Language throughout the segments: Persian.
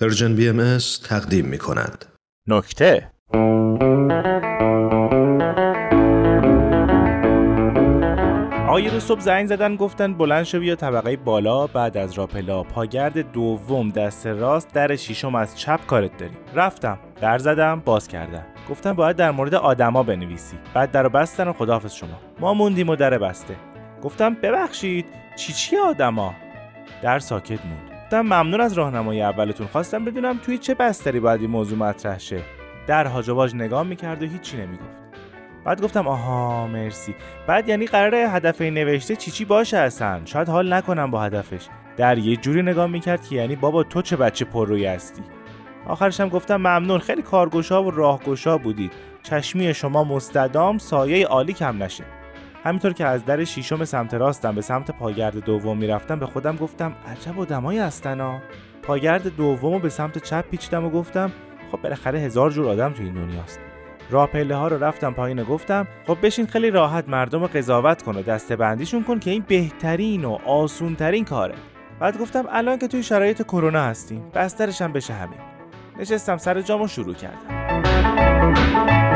Persian BM تقدیم می کند. نکته. آقای رو صبح زنگ زدن گفتن بلند شو بیا طبقه بالا. بعد از راه‌پله پاگرد دوم دست راست در شیشم از چپ کارت داریم رفتم در زدم باز کردم. گفتم باید در مورد آدما بنویسی. بعد در بستن و خداحافظ شما. ما موندیم و در بسته. گفتم ببخشید چی چی آدما؟ در ساکت موند. گفتم ممنون از راهنمایی اولتون. خواستم بدونم توی چه بستری باید این موضوع مطرح شه. در هاج نگاه می‌کرد و هیچی نمی‌گفت. بعد گفتم آها مرسی. بعد یعنی قرار هدف نوشته چی چی باشه اصلا؟ شاید حال نکنم با هدفش. در یه جوری نگاه می‌کرد که یعنی بابا تو چه بچه پررویی هستی؟ آخرش هم گفتم ممنون. خیلی کارگشا و راهگشا بودید. چشمی شما مستدام سایه عالی کم نشه. همینطور که از در شیشم سمت راستم به سمت پاگرد دوم می‌رفتم به خودم گفتم عجب آدمایی هستن ها. پاگرد دوم به سمت چپ پیچیدم و گفتم خب بالاخره هزار جور آدم تو این دنیاست. راه پله ها رو رفتم پایین و گفتم خب بشین خیلی راحت مردم رو قضاوت کن و دسته بندیشون کن که این بهترین و آسونترین کاره. بعد گفتم الان که توی شرایط کرونا هستیم. بسترش هم بشه همین نشستم سر جام و شروع کردم.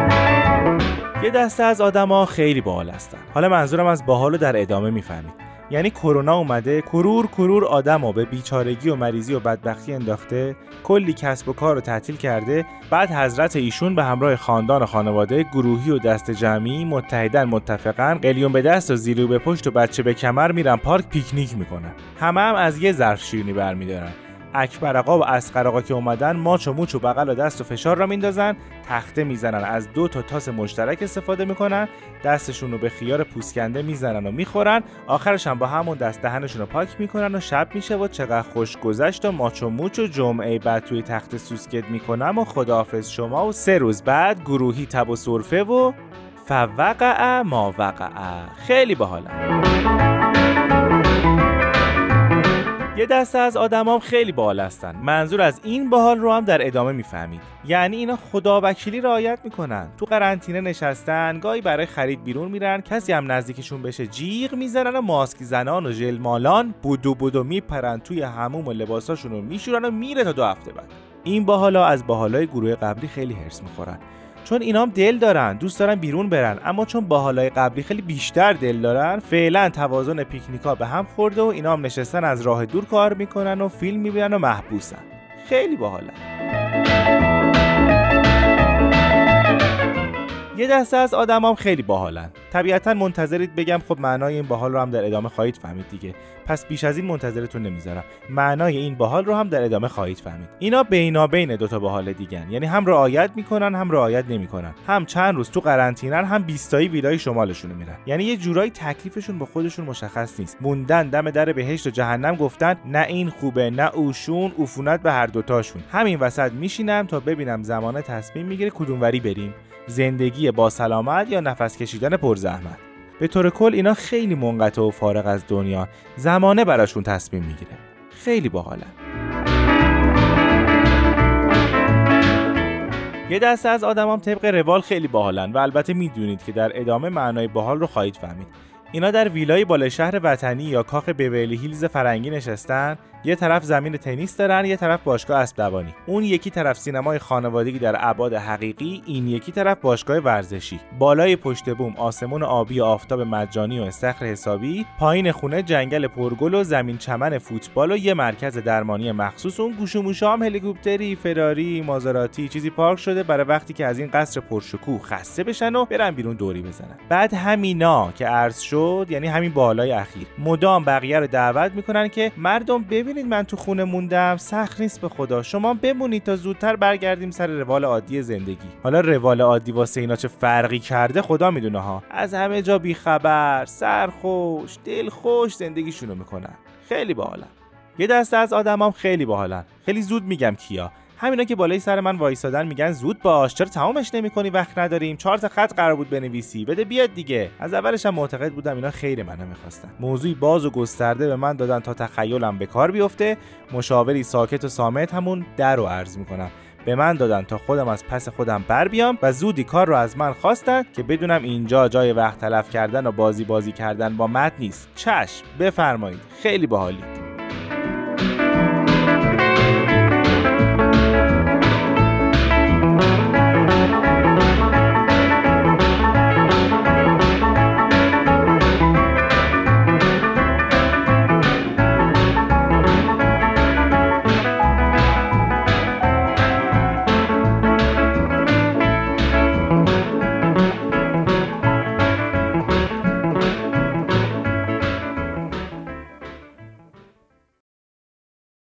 یه دسته از آدما خیلی باحال هستن. حالا منظورم از باحال رو در ادامه می‌فهمید. یعنی کرونا اومده کرور کرور آدم و به بیچارگی و مریضی و بدبختی انداخته کلی کسب و کار رو تعطیل کرده بعد حضرت ایشون به همراه خاندان و خانواده گروهی و دست جمعی متحدن متفقن قلیون به دست و زیرو به پشت و بچه به کمر میرن پارک پیکنیک می‌کنن. همه هم از یه ظرف شیرینی برمیدارن. اکبر آقا و اسقر آقا که اومدن ماچ و موچ و بغل و دست و فشار را میندازن تخته می‌زنن از دو تا تاس مشترک استفاده می‌کنن دستشون رو به خیار پوسکنده می‌زنن و می‌خورن آخرش هم با همون دست دهنشون رو پاک می‌کنن و شب میشه و چقدر خوش گذشت و ماچ و موچ و جمعه بعد توی تخت سوسکت می‌کنم و خداحافظ شما و سه روز بعد گروهی تب و سرفه و فوقع ما وقع خیلی باحالم. یه دسته از آدمام خیلی باحال هستن. منظور از این باحال رو هم در ادامه می‌فهمید. یعنی اینا خدا وکیلی رعایت می‌کنن. تو قرنطینه نشستن گاهی برای خرید بیرون میرن کسی هم نزدیکشون بشه جیغ می‌زنن و ماسک زنان و ژل مالان بودو بودو میپرن توی هموم و لباساشون رو میشورن و میره تا دو هفته بعد. این باحالا از باحالای گروه قبلی خیلی هرس می‌خورن. چون اینام دل دارن دوست دارن بیرون برن. اما چون باحالای قبلی خیلی بیشتر دل دارن فعلا توازن پیکنیکا به هم خورده و اینام نشستن از راه دور کار می‌کنن و فیلم می‌بینن و محبوسن. خیلی باحالن یه دسته از آدمام خیلی باحالن. طبیعتا منتظرید بگم خب معنای این باحال رو هم در ادامه خواهید فهمید دیگه. پس بیش از این منتظرتون نمی‌ذارم. معنای این باحال رو هم در ادامه خواهید فهمید. اینا بینابین دوتا باحال دیگن. یعنی هم رعایت می‌کنن هم رعایت نمی‌کنن. هم چند روز تو قرنطینن هم بیستایی ویلای شمالشون میرن. یعنی یه جورایی تکلیفشون با خودشون مشخص نیست. موندن دم در بهشت و جهنم گفتن نه این خوبه نه اوشون عفونت به هر دوتاشون همین وسط میشینم تا ببینم زمانه تصمیم می‌گیره کدوم وری بریم. زندگی با سلامت یا نفس کشیدن پرزحمت. به طور کل اینا خیلی منقطع و فارغ از دنیا زمانه براشون تصمیم می‌گیره. خیلی باحالن یه دسته از آدمام طبق روال خیلی باحالن و البته می‌دونید که در ادامه معنای باحال رو خواهید فهمید. اینا در ویلای بالا شهر وطنی یا کاخ بیولی هیلز فرنگی نشستن یه طرف زمین تنیس دارن یه طرف باشگاه اسب دوانی. اون یکی طرف سینمای خانوادگی در ابعاد حقیقی این یکی طرف باشگاه ورزشی. بالای پشت بوم آسمون آبی و آفتاب مجانی و استخر حسابی پایین خونه جنگل پرگل و زمین چمن فوتبال و یه مرکز درمانی مخصوص. اون گوش هم هلیکوپتری فراری مازاراتی چیزی پارک شده برای وقتی که از این قصر پرشکوه خسته بشن و برن بیرون دوری بزنن. بعد همینا که عرض یعنی همین بالای اخیر. مدام بقیه رو دعوت می‌کنن که مردم ببین ببینید من تو خونه موندم سخت نیست به خدا. شما بمونید تا زودتر برگردیم سر روال عادی زندگی. حالا روال عادی واسه اینا چه فرقی کرده خدا می‌دونه ها. از همه جا بیخبر سرخوش دلخوش زندگیشونو می‌کنن. خیلی باحالن. یه دسته از آدمام خیلی باحالن. خیلی زود میگم کیا. همینا که بالای سر من وایسادن میگن زود باش چرا تمامش نمی‌کنی؟ وقت نداریم. چهار تا خط قرار بود بنویسی. بده بیاد دیگه. از اولش هم معتقد بودم اینا خیر منو می‌خواستن. موضوعی باز و گسترده به من دادن تا تخیلم به کار بیفته. مشاوری ساکت و سامت همون در رو عرض می‌کنم. به من دادن تا خودم از پس خودم بر بیام و زودی کار رو از من خواستن که بدونم اینجا جای وقت تلف کردن و بازی بازی کردن با مد نیست. چشم بفرمایید. خیلی باحالید